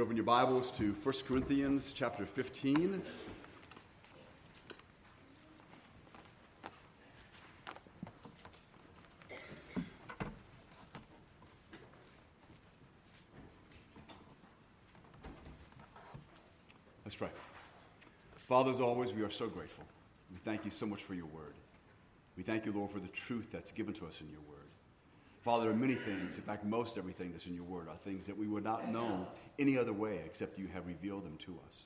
open your Bibles to 1 Corinthians chapter 15. Let's pray. Father, as always, we are so grateful. We thank you so much for your word. We thank you, Lord, for the truth that's given to us in your word. Father, there are many things, in fact, most everything that's in your word are things that we would not know any other way except you have revealed them to us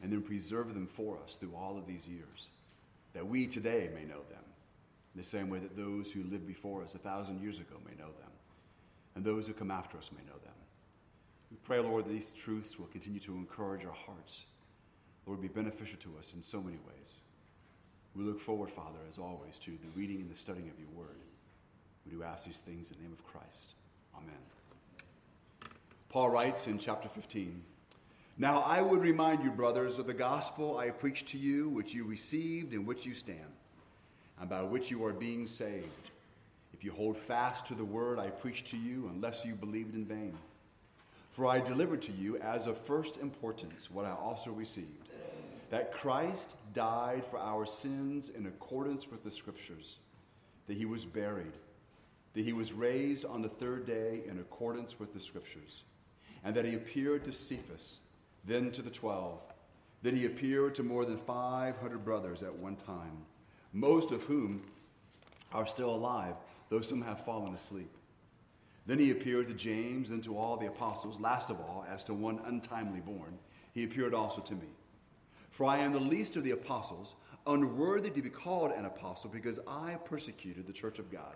and then preserved them for us through all of these years, that we today may know them, in the same way that those who lived before us a thousand years ago may know them, and those who come after us may know them. We pray, Lord, that these truths will continue to encourage our hearts. Lord, be beneficial to us in so many ways. We look forward, Father, as always, to the reading and the studying of your word. We do ask these things in the name of Christ. Amen. Paul writes in chapter 15 Now I would remind you, brothers, of the gospel I preached to you, which you received, in which you stand, and by which you are being saved, if you hold fast to the word I preached to you, unless you believed in vain. For I delivered to you as of first importance what I also received that Christ died for our sins in accordance with the Scriptures, that he was buried that he was raised on the third day in accordance with the Scriptures, and that he appeared to Cephas, then to the twelve. Then he appeared to more than 500 brothers at one time, most of whom are still alive, though some have fallen asleep. Then he appeared to James and to all the apostles. Last of all, as to one untimely born, he appeared also to me. For I am the least of the apostles, unworthy to be called an apostle, because I persecuted the church of God.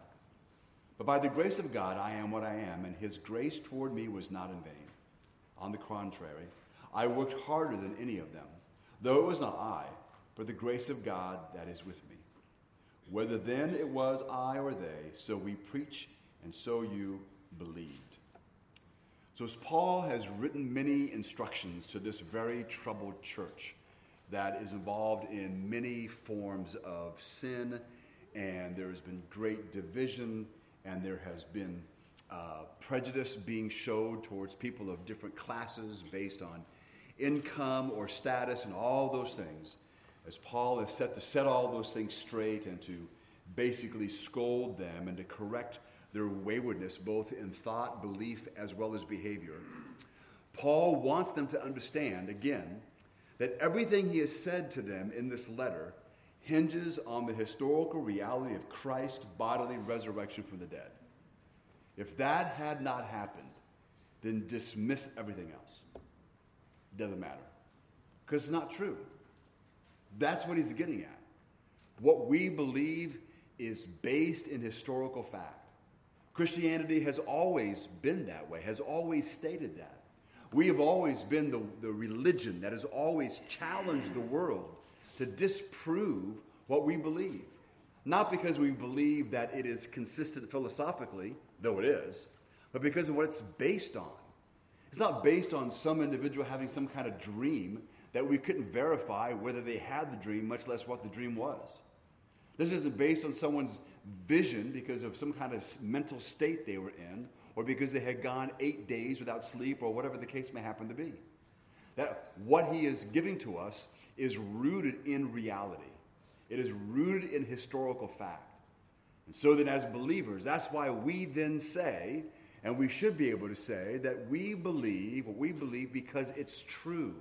But by the grace of God, I am what I am, and his grace toward me was not in vain. On the contrary, I worked harder than any of them, though it was not I, but the grace of God that is with me. Whether then it was I or they, so we preach, and so you believed. So, as Paul has written many instructions to this very troubled church that is involved in many forms of sin, and there has been great division and there has been uh, prejudice being showed towards people of different classes based on income or status and all those things. As Paul is set to set all those things straight and to basically scold them and to correct their waywardness, both in thought, belief, as well as behavior, Paul wants them to understand, again, that everything he has said to them in this letter hinges on the historical reality of Christ's bodily resurrection from the dead. If that had not happened, then dismiss everything else. It doesn't matter. Because it's not true. That's what he's getting at. What we believe is based in historical fact. Christianity has always been that way, has always stated that. We have always been the, the religion that has always challenged the world to disprove what we believe. Not because we believe that it is consistent philosophically, though it is, but because of what it's based on. It's not based on some individual having some kind of dream that we couldn't verify whether they had the dream, much less what the dream was. This isn't based on someone's vision because of some kind of mental state they were in, or because they had gone eight days without sleep, or whatever the case may happen to be. That what he is giving to us is rooted in reality. It is rooted in historical fact. And so then, as believers, that's why we then say, and we should be able to say, that we believe what we believe because it's true.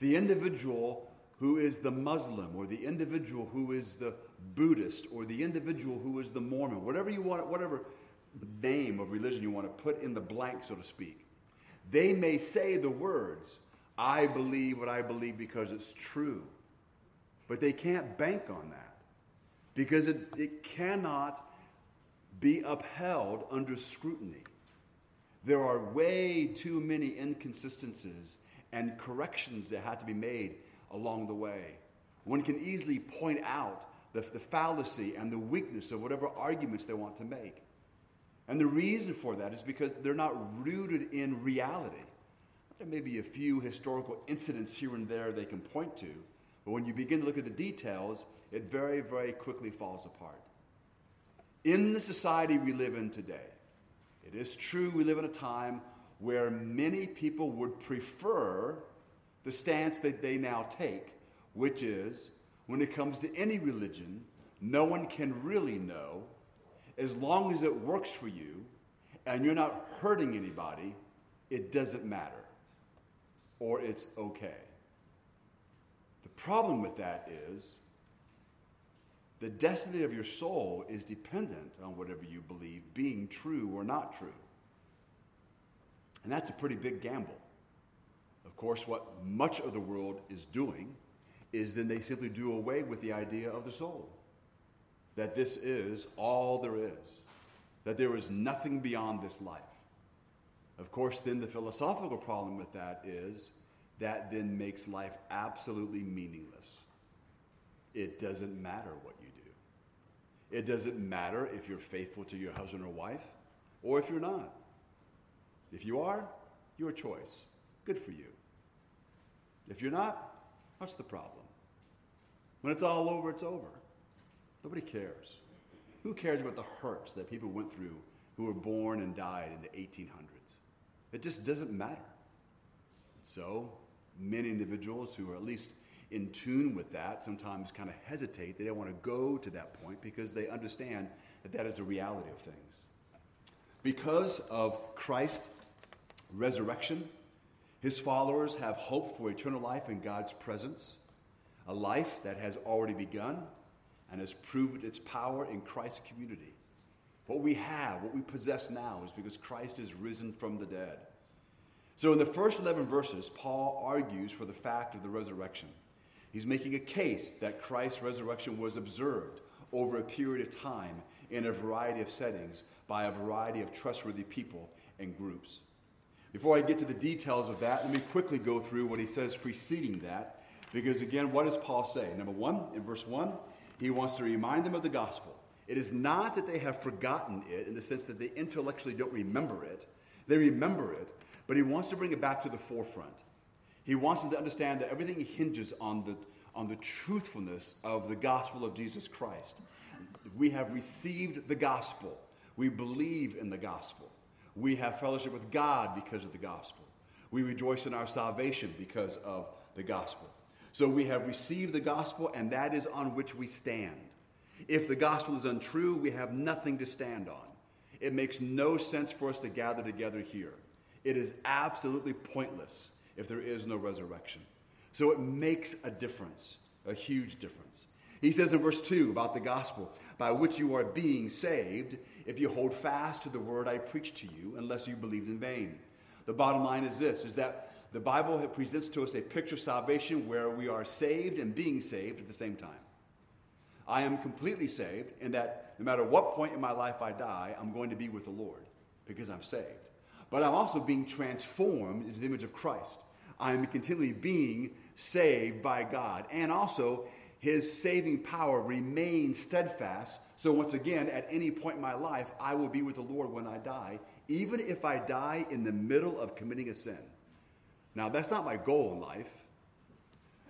The individual who is the Muslim, or the individual who is the Buddhist, or the individual who is the Mormon, whatever you want, whatever name of religion you want to put in the blank, so to speak, they may say the words, I believe what I believe because it's true. But they can't bank on that because it, it cannot be upheld under scrutiny. There are way too many inconsistencies and corrections that have to be made along the way. One can easily point out the, the fallacy and the weakness of whatever arguments they want to make. And the reason for that is because they're not rooted in reality. There may be a few historical incidents here and there they can point to, but when you begin to look at the details, it very, very quickly falls apart. In the society we live in today, it is true we live in a time where many people would prefer the stance that they now take, which is when it comes to any religion, no one can really know. As long as it works for you and you're not hurting anybody, it doesn't matter. Or it's okay. The problem with that is the destiny of your soul is dependent on whatever you believe being true or not true. And that's a pretty big gamble. Of course, what much of the world is doing is then they simply do away with the idea of the soul. That this is all there is, that there is nothing beyond this life. Of course, then the philosophical problem with that is that then makes life absolutely meaningless. It doesn't matter what you do. It doesn't matter if you're faithful to your husband or wife or if you're not. If you are, your choice. Good for you. If you're not, what's the problem? When it's all over, it's over. Nobody cares. Who cares about the hurts that people went through who were born and died in the 1800s? It just doesn't matter. So, many individuals who are at least in tune with that sometimes kind of hesitate. They don't want to go to that point because they understand that that is a reality of things. Because of Christ's resurrection, his followers have hope for eternal life in God's presence, a life that has already begun and has proved its power in Christ's community. What we have, what we possess now, is because Christ is risen from the dead. So, in the first 11 verses, Paul argues for the fact of the resurrection. He's making a case that Christ's resurrection was observed over a period of time in a variety of settings by a variety of trustworthy people and groups. Before I get to the details of that, let me quickly go through what he says preceding that. Because again, what does Paul say? Number one, in verse one, he wants to remind them of the gospel. It is not that they have forgotten it in the sense that they intellectually don't remember it, they remember it, but he wants to bring it back to the forefront. He wants them to understand that everything hinges on the, on the truthfulness of the gospel of Jesus Christ. We have received the gospel, we believe in the gospel. We have fellowship with God because of the gospel. We rejoice in our salvation because of the gospel. So we have received the gospel, and that is on which we stand. If the gospel is untrue, we have nothing to stand on. It makes no sense for us to gather together here. It is absolutely pointless if there is no resurrection. So it makes a difference, a huge difference. He says in verse 2 about the gospel, by which you are being saved if you hold fast to the word I preached to you, unless you believed in vain. The bottom line is this is that the Bible presents to us a picture of salvation where we are saved and being saved at the same time. I am completely saved in that no matter what point in my life I die, I'm going to be with the Lord because I'm saved. But I'm also being transformed into the image of Christ. I am continually being saved by God. And also, his saving power remains steadfast. So, once again, at any point in my life, I will be with the Lord when I die, even if I die in the middle of committing a sin. Now, that's not my goal in life.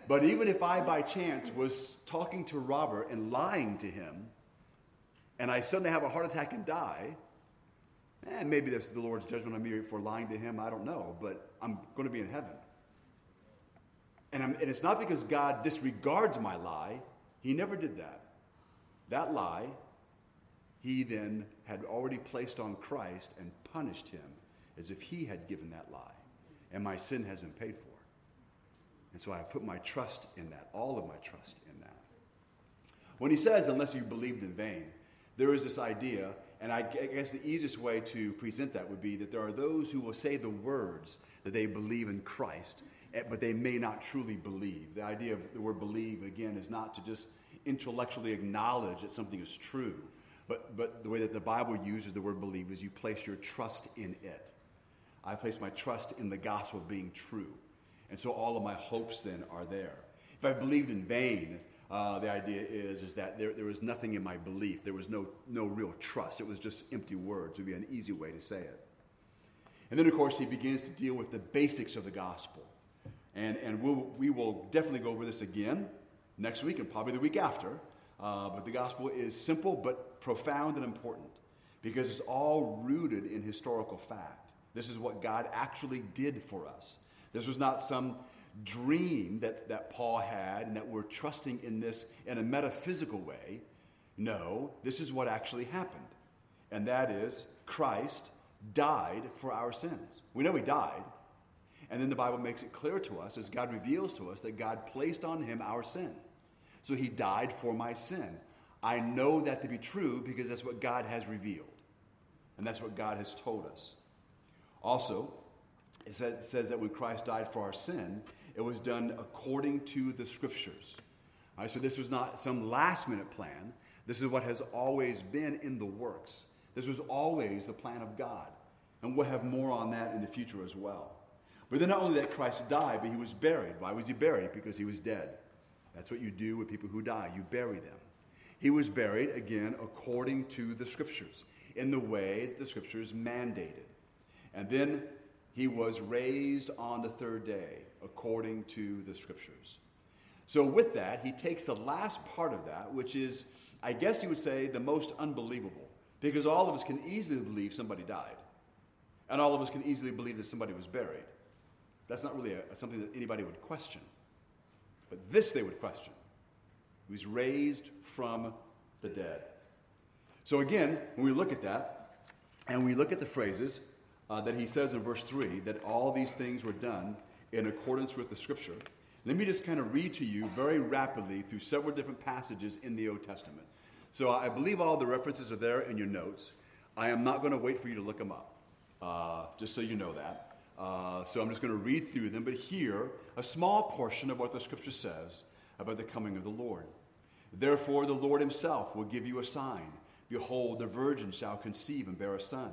But even if I, by chance, was talking to Robert and lying to him, and I suddenly have a heart attack and die, and eh, maybe that's the Lord's judgment on me for lying to him, I don't know, but I'm going to be in heaven. And, and, it's not because God disregards my lie. He never did that. That lie, he then had already placed on Christ and punished him as if he had given that lie. And my sin has been paid for. And so I put my trust in that, all of my trust in that. When he says, unless you believed in vain, there is this idea, and I guess the easiest way to present that would be that there are those who will say the words that they believe in Christ, Eh, but they may not truly believe. The idea of the word believe, again, is not to just intellectually acknowledge that something is true, but, but the way that the Bible uses the word believe is you place your trust in it. I place my trust in the gospel being true. And so all of my hopes then are there. If I believed in vain, uh, the idea is, is that there, there was nothing in my belief. There was no, no real trust. It was just empty words, would be an easy way to say it. And then, of course, he begins to deal with the basics of the gospel. And, and we'll, we will definitely go over this again next week and probably the week after. Uh, but the gospel is simple but profound and important because it's all rooted in historical fact. This is what God actually did for us. This was not some dream that, that Paul had and that we're trusting in this in a metaphysical way. No, this is what actually happened. And that is Christ died for our sins. We know he died. And then the Bible makes it clear to us, as God reveals to us, that God placed on him our sin. So he died for my sin. I know that to be true because that's what God has revealed. And that's what God has told us. Also, it says, says that when Christ died for our sin, it was done according to the scriptures. All right, so this was not some last minute plan. This is what has always been in the works. This was always the plan of God. And we'll have more on that in the future as well. But then not only that Christ died, but he was buried. Why was he buried? Because he was dead. That's what you do with people who die. You bury them. He was buried, again, according to the scriptures, in the way the scriptures mandated. And then he was raised on the third day, according to the scriptures. So, with that, he takes the last part of that, which is, I guess you would say, the most unbelievable, because all of us can easily believe somebody died, and all of us can easily believe that somebody was buried. That's not really a, something that anybody would question. But this they would question. He was raised from the dead. So, again, when we look at that, and we look at the phrases uh, that he says in verse 3 that all these things were done in accordance with the scripture, let me just kind of read to you very rapidly through several different passages in the Old Testament. So, I believe all the references are there in your notes. I am not going to wait for you to look them up, uh, just so you know that. Uh, so I'm just going to read through them, but here, a small portion of what the scripture says about the coming of the Lord. Therefore, the Lord himself will give you a sign. Behold, the virgin shall conceive and bear a son,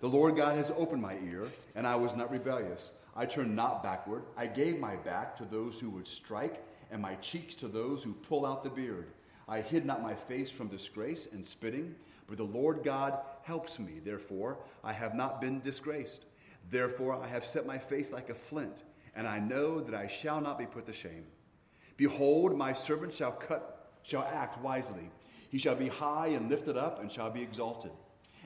The Lord God has opened my ear, and I was not rebellious. I turned not backward. I gave my back to those who would strike, and my cheeks to those who pull out the beard. I hid not my face from disgrace and spitting, but the Lord God helps me. Therefore, I have not been disgraced. Therefore, I have set my face like a flint, and I know that I shall not be put to shame. Behold, my servant shall cut, shall act wisely. He shall be high and lifted up, and shall be exalted.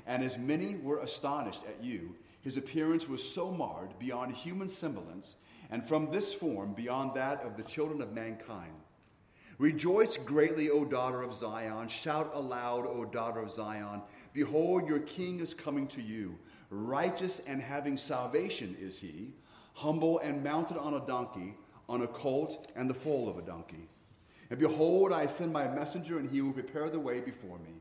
And as many were astonished at you, his appearance was so marred beyond human semblance, and from this form beyond that of the children of mankind. Rejoice greatly, O daughter of Zion. Shout aloud, O daughter of Zion. Behold, your king is coming to you Righteous and having salvation is he, humble and mounted on a donkey, on a colt and the foal of a donkey. And behold, I send my messenger, and he will prepare the way before me.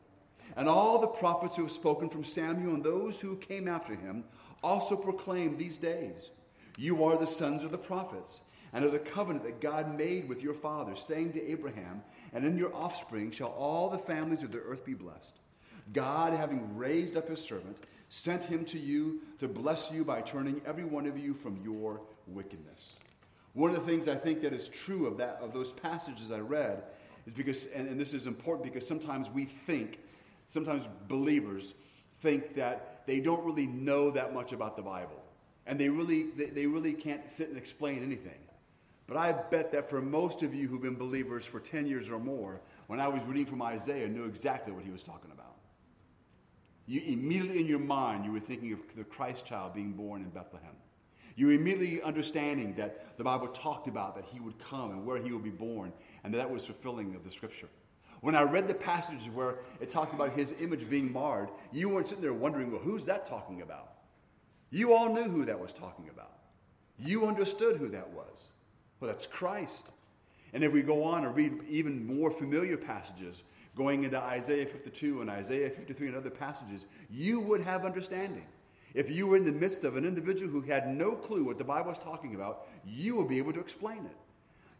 And all the prophets who have spoken from Samuel and those who came after him also proclaim these days You are the sons of the prophets, and of the covenant that God made with your father, saying to Abraham, And in your offspring shall all the families of the earth be blessed. God, having raised up his servant, sent him to you to bless you by turning every one of you from your wickedness. One of the things I think that is true of that of those passages I read is because, and, and this is important because sometimes we think, sometimes believers think that they don't really know that much about the Bible. And they really, they, they really can't sit and explain anything. But I bet that for most of you who've been believers for 10 years or more, when I was reading from Isaiah, knew exactly what he was talking about you immediately in your mind, you were thinking of the Christ child being born in Bethlehem. You were immediately understanding that the Bible talked about that he would come and where he would be born, and that, that was fulfilling of the scripture. When I read the passages where it talked about his image being marred, you weren't sitting there wondering, well, who's that talking about? You all knew who that was talking about. You understood who that was. Well, that's Christ. And if we go on and read even more familiar passages, going into Isaiah 52 and Isaiah 53 and other passages, you would have understanding. If you were in the midst of an individual who had no clue what the Bible is talking about, you would be able to explain it.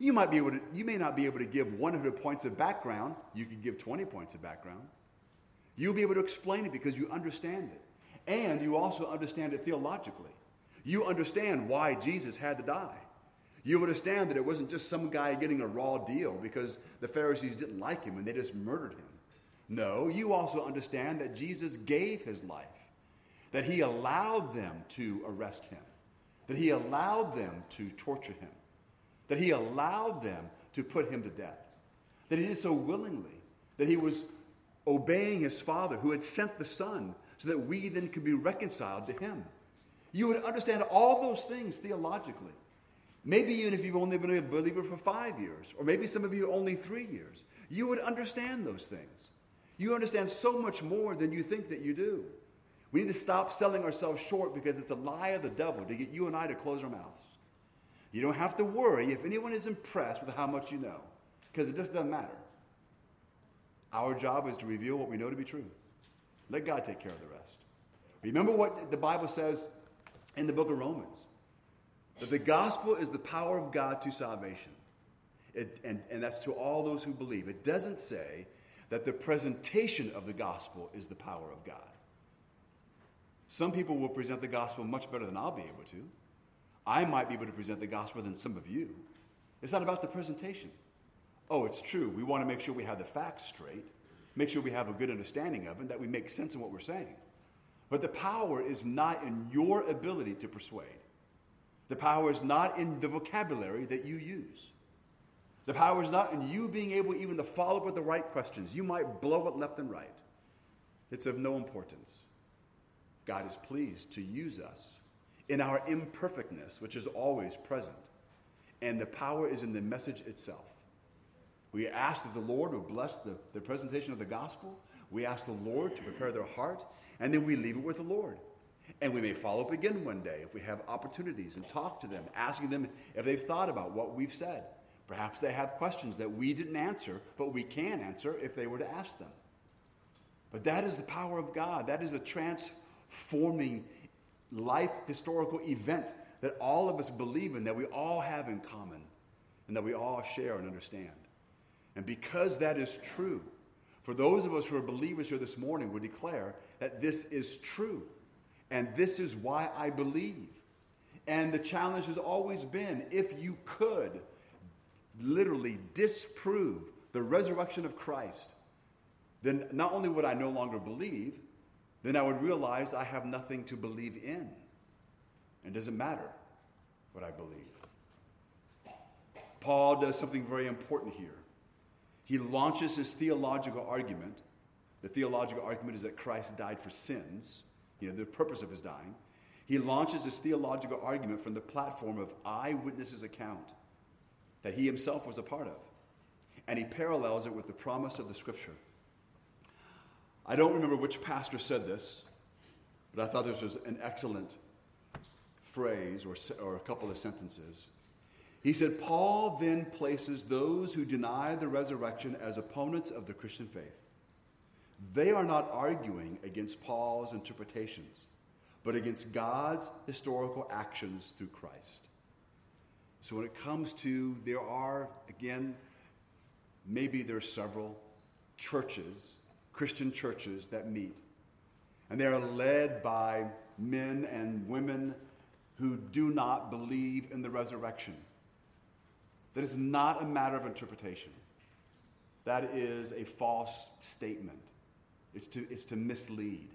You might be able to, you may not be able to give 100 points of background. You could give 20 points of background. You'll be able to explain it because you understand it. And you also understand it theologically. You understand why Jesus had to die. You understand that it wasn't just some guy getting a raw deal because the Pharisees didn't like him and they just murdered him. No, you also understand that Jesus gave his life, that he allowed them to arrest him, that he allowed them to torture him, that he allowed them to put him to death, that he did so willingly, that he was obeying his Father who had sent the Son so that we then could be reconciled to him. You would understand all those things theologically. Maybe even if you've only been a believer for five years, or maybe some of you only three years, you would understand those things. You understand so much more than you think that you do. We need to stop selling ourselves short because it's a lie of the devil to get you and I to close our mouths. You don't have to worry if anyone is impressed with how much you know, because it just doesn't matter. Our job is to reveal what we know to be true. Let God take care of the rest. Remember what the Bible says in the book of Romans that the gospel is the power of God to salvation. It, and, and that's to all those who believe. It doesn't say that the presentation of the gospel is the power of God. Some people will present the gospel much better than I'll be able to. I might be able to present the gospel than some of you. It's not about the presentation. Oh, it's true. We want to make sure we have the facts straight, make sure we have a good understanding of and that we make sense of what we're saying. But the power is not in your ability to persuade. The power is not in the vocabulary that you use. The power is not in you being able even to follow up with the right questions. You might blow it left and right. It's of no importance. God is pleased to use us in our imperfectness, which is always present. And the power is in the message itself. We ask that the Lord would bless the, the presentation of the gospel. We ask the Lord to prepare their heart, and then we leave it with the Lord. And we may follow up again one day if we have opportunities and talk to them, asking them if they've thought about what we've said. Perhaps they have questions that we didn't answer, but we can answer if they were to ask them. But that is the power of God. That is the transforming life historical event that all of us believe in, that we all have in common, and that we all share and understand. And because that is true, for those of us who are believers here this morning, we declare that this is true. And this is why I believe. And the challenge has always been if you could literally disprove the resurrection of Christ, then not only would I no longer believe, then I would realize I have nothing to believe in. And it doesn't matter what I believe. Paul does something very important here. He launches his theological argument. The theological argument is that Christ died for sins you know, the purpose of his dying, he launches his theological argument from the platform of eyewitnesses' account that he himself was a part of. And he parallels it with the promise of the scripture. I don't remember which pastor said this, but I thought this was an excellent phrase or, or a couple of sentences. He said, Paul then places those who deny the resurrection as opponents of the Christian faith. They are not arguing against Paul's interpretations, but against God's historical actions through Christ. So when it comes to, there are, again, maybe there are several churches, Christian churches that meet, and they are led by men and women who do not believe in the resurrection. That is not a matter of interpretation. That is a false statement. It's to, it's to mislead.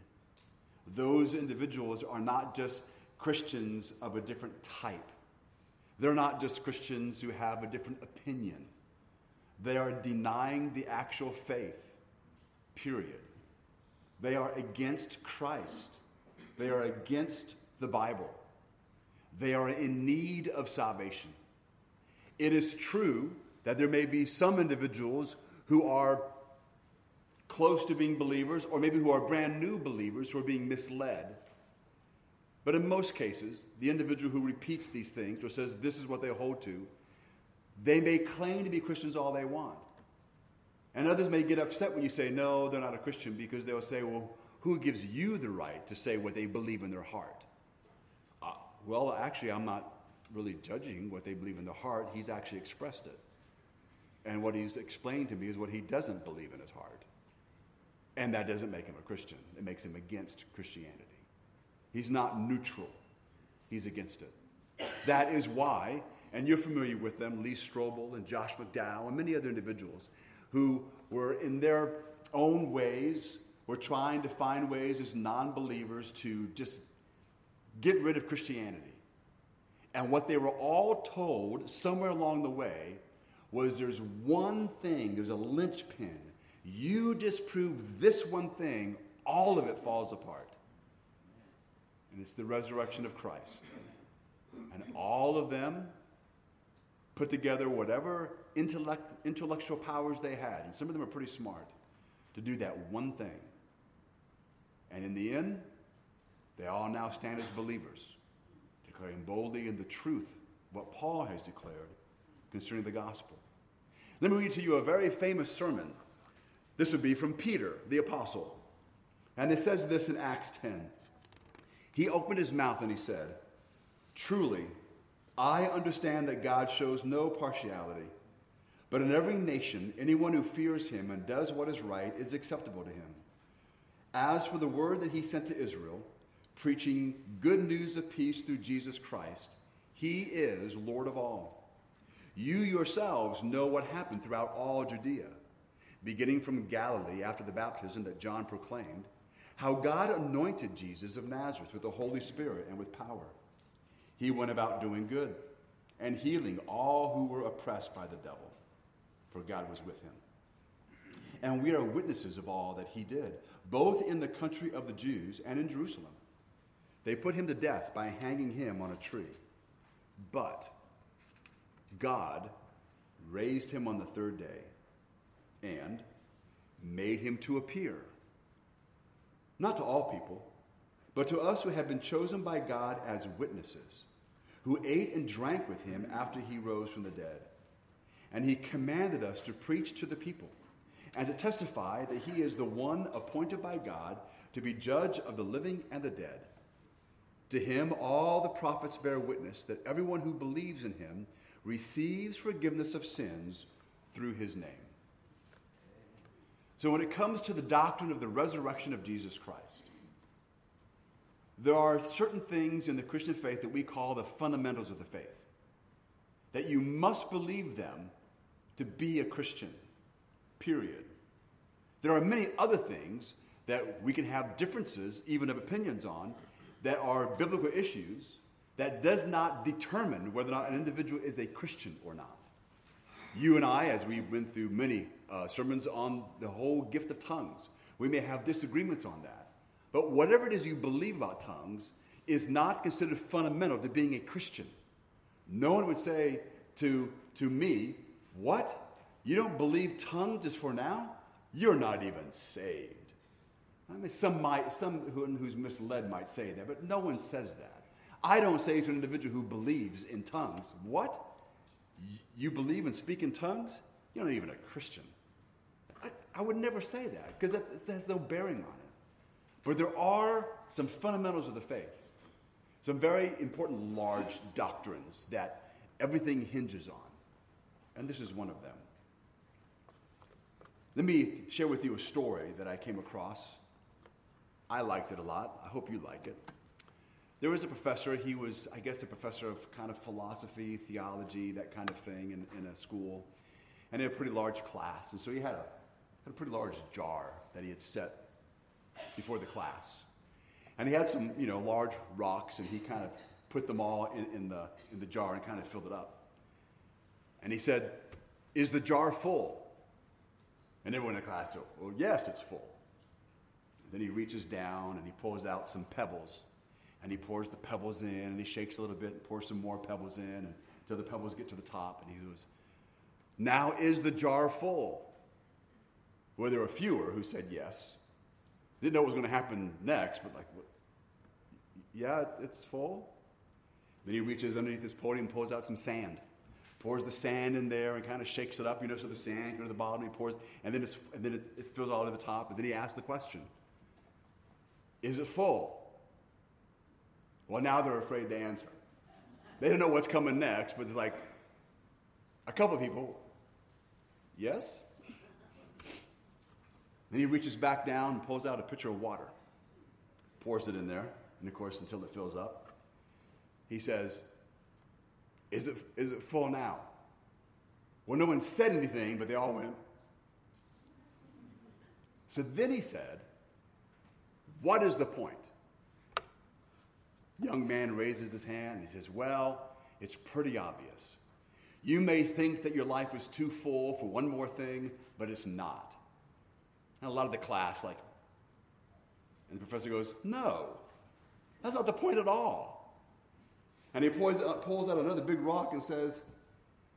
Those individuals are not just Christians of a different type. They're not just Christians who have a different opinion. They are denying the actual faith, period. They are against Christ. They are against the Bible. They are in need of salvation. It is true that there may be some individuals who are close to being believers, or maybe who are brand new believers who are being misled. But in most cases, the individual who repeats these things or says this is what they hold to, They may claim to be Christians all they want. And others may get upset when you say, no, they're not a Christian, because they'll say, well, who gives you the right to say what they believe in their heart? Uh, well, actually, I'm not really judging what they believe in their heart. He's actually expressed it. And what he's explained to me is what he doesn't believe in his heart. And that doesn't make him a Christian, it makes him against Christianity. He's not neutral, he's against it. That is why, and you're familiar with them, Lee Strobel and Josh McDowell and many other individuals who were in their own ways were trying to find ways as non-believers to just get rid of Christianity. And what they were all told somewhere along the way was there's one thing, there's a linchpin. You disprove this one thing, all of it falls apart. And it's the resurrection of Christ. And all of them put together whatever intellect, intellectual powers they had, and some of them are pretty smart, to do that one thing. And in the end, they all now stand as believers, declaring boldly in the truth what Paul has declared concerning the gospel. Let me read to you a very famous sermon. This would be from Peter, the apostle. And it says this in Acts 10. He opened his mouth and he said, Truly, I understand that God shows no partiality, but in every nation, anyone who fears him and does what is right is acceptable to him. As for the word that he sent to Israel, preaching good news of peace through Jesus Christ, he is Lord of all. You yourselves know what happened throughout all Judea, beginning from Galilee after the baptism that John proclaimed, how God anointed Jesus of Nazareth with the Holy Spirit and with power. He went about doing good and healing all who were oppressed by the devil, for God was with him. And we are witnesses of all that he did, both in the country of the Jews and in Jerusalem. They put him to death by hanging him on a tree. But God raised him on the third day and made him to appear, not to all people, but to us who have been chosen by God as witnesses, who ate and drank with him after he rose from the dead. And he commanded us to preach to the people and to testify that he is the one appointed by God to be judge of the living and the dead. To him, all the prophets bear witness that everyone who believes in him receives forgiveness of sins through his name. So, when it comes to the doctrine of the resurrection of Jesus Christ, there are certain things in the Christian faith that we call the fundamentals of the faith. That you must believe them to be a Christian, period. There are many other things that we can have differences, even of opinions on, that are biblical issues that does not determine whether or not an individual is a Christian or not. You and I, as we went through many uh, sermons on the whole gift of tongues, we may have disagreements on that. But whatever it is you believe about tongues is not considered fundamental to being a Christian. No one would say to, to me, What? You don't believe tongues is for now? You're not even saved. I mean, some might, some who's misled might say that, but no one says that. I don't say to an individual who believes in tongues, What? You believe and speak in tongues? You're not even a Christian. I, I would never say that because that, that has no bearing on it. But there are some fundamentals of the faith, some very important large doctrines that everything hinges on. And this is one of them. Let me share with you a story that I came across. I liked it a lot. I hope you like it. There was a professor, he was, I guess, a professor of kind of philosophy, theology, that kind of thing in, in a school. And had a pretty large class. And so he had a, had a pretty large jar that he had set before the class. And he had some, you know, large rocks, and he kind of put them all in, in, the, in the jar and kind of filled it up. And he said, Is the jar full? And everyone in the class said, Well, yes, it's full. And then he reaches down and he pulls out some pebbles. And he pours the pebbles in and he shakes a little bit and pours some more pebbles in until the pebbles get to the top. And he goes, Now is the jar full? Well, there were fewer who said yes. Didn't know what was going to happen next, but like, yeah, it's full. Then he reaches underneath his podium and pulls out some sand. Pours the sand in there and kind of shakes it up, you know, so the sand goes to the bottom. He pours, and then, it's, and then it, it fills all to the top. And then he asks the question Is it full? Well, now they're afraid to answer. They don't know what's coming next, but it's like a couple of people, yes? Then he reaches back down and pulls out a pitcher of water, pours it in there, and of course, until it fills up. He says, Is it, is it full now? Well, no one said anything, but they all went. So then he said, What is the point? Young man raises his hand and he says, Well, it's pretty obvious. You may think that your life is too full for one more thing, but it's not. And a lot of the class, like, and the professor goes, No, that's not the point at all. And he pulls uh, out, pulls out another big rock and says,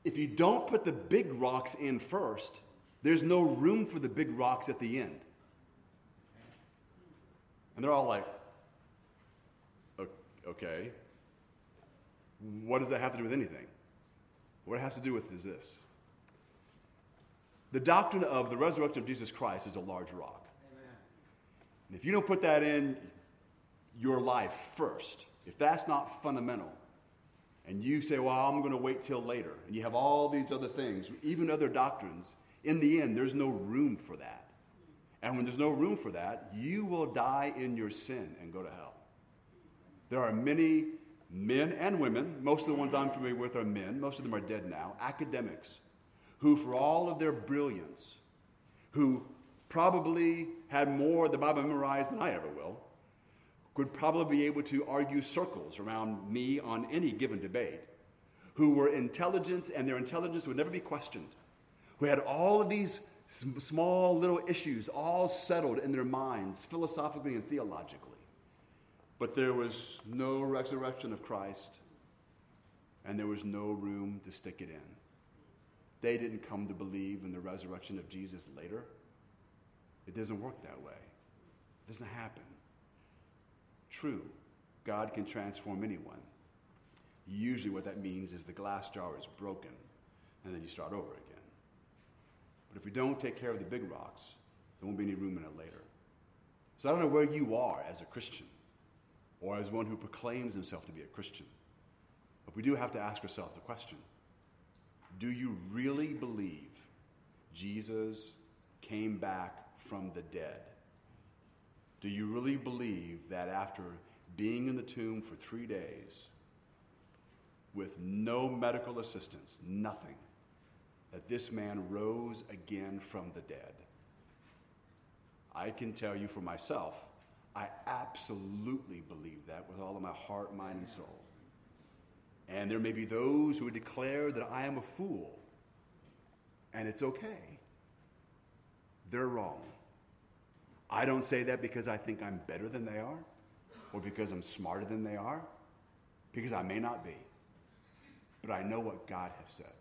If you don't put the big rocks in first, there's no room for the big rocks at the end. And they're all like, Okay. What does that have to do with anything? What it has to do with is this the doctrine of the resurrection of Jesus Christ is a large rock. Amen. And if you don't put that in your life first, if that's not fundamental, and you say, well, I'm going to wait till later, and you have all these other things, even other doctrines, in the end, there's no room for that. And when there's no room for that, you will die in your sin and go to hell. There are many men and women, most of the ones I'm familiar with are men, most of them are dead now, academics, who, for all of their brilliance, who probably had more of the Bible memorized than I ever will, could probably be able to argue circles around me on any given debate, who were intelligent and their intelligence would never be questioned, who had all of these small little issues all settled in their minds, philosophically and theologically. But there was no resurrection of Christ, and there was no room to stick it in. They didn't come to believe in the resurrection of Jesus later. It doesn't work that way, it doesn't happen. True, God can transform anyone. Usually, what that means is the glass jar is broken, and then you start over again. But if we don't take care of the big rocks, there won't be any room in it later. So I don't know where you are as a Christian or as one who proclaims himself to be a Christian. But we do have to ask ourselves a question Do you really believe Jesus came back from the dead? Do you really believe that after being in the tomb for three days, with no medical assistance, nothing, that this man rose again from the dead? I can tell you for myself I absolutely believe that with all of my heart, mind, and soul. And there may be those who would declare that I am a fool, and it's okay. They're wrong. I don't say that because I think I'm better than they are, or because I'm smarter than they are, because I may not be. But I know what God has said.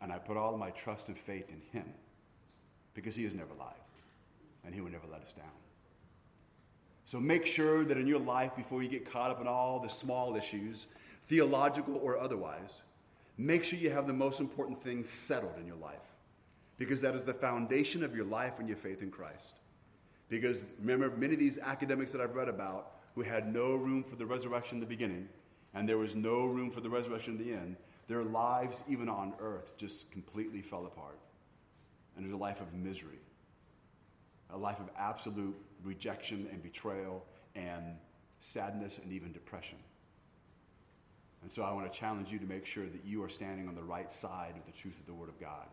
And I put all of my trust and faith in Him because He has never lied, and He will never let us down. So make sure that in your life, before you get caught up in all the small issues, theological or otherwise, make sure you have the most important things settled in your life. Because that is the foundation of your life and your faith in Christ. Because remember, many of these academics that I've read about who had no room for the resurrection in the beginning, and there was no room for the resurrection in the end, their lives, even on earth, just completely fell apart. And it was a life of misery, a life of absolute rejection and betrayal and sadness and even depression. And so I want to challenge you to make sure that you are standing on the right side of the truth of the Word of God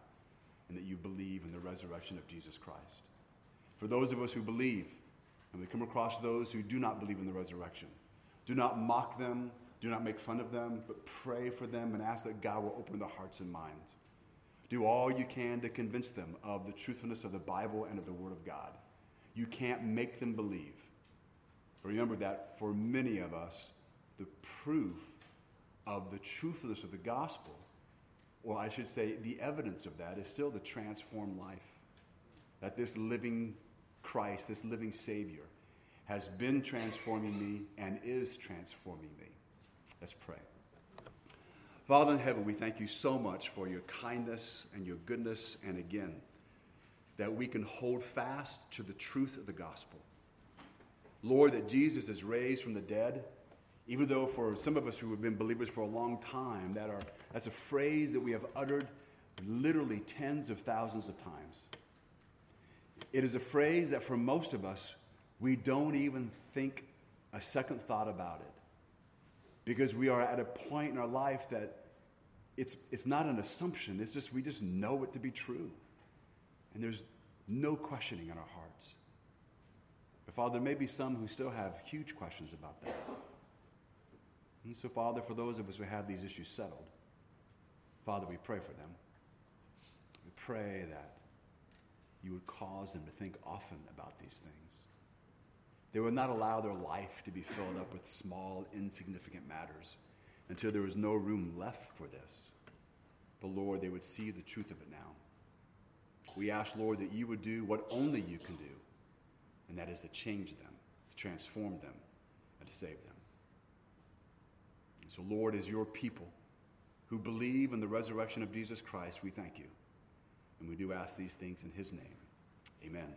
and that you believe in the resurrection of Jesus Christ. For those of us who believe, and we come across those who do not believe in the resurrection, do not mock them, do not make fun of them, but pray for them and ask that God will open their hearts and minds. Do all you can to convince them of the truthfulness of the Bible and of the Word of God. You can't make them believe. Remember that for many of us, the proof of the truthfulness of the gospel, or I should say, the evidence of that, is still the transformed life. That this living Christ, this living Savior, has been transforming me and is transforming me. Let's pray. Father in heaven, we thank you so much for your kindness and your goodness, and again, that we can hold fast to the truth of the gospel. Lord, that Jesus is raised from the dead, even though for some of us who have been believers for a long time, that are, that's a phrase that we have uttered literally tens of thousands of times. It is a phrase that for most of us, we don't even think a second thought about it because we are at a point in our life that it's, it's not an assumption, it's just we just know it to be true. And there's no questioning in our hearts. But Father, there may be some who still have huge questions about that. And so, Father, for those of us who have these issues settled, Father, we pray for them. We pray that you would cause them to think often about these things. They would not allow their life to be filled up with small, insignificant matters until there was no room left for this. But Lord, they would see the truth of it now. We ask, Lord, that you would do what only you can do, and that is to change them, to transform them, and to save them. And so, Lord, as your people who believe in the resurrection of Jesus Christ, we thank you. And we do ask these things in his name. Amen.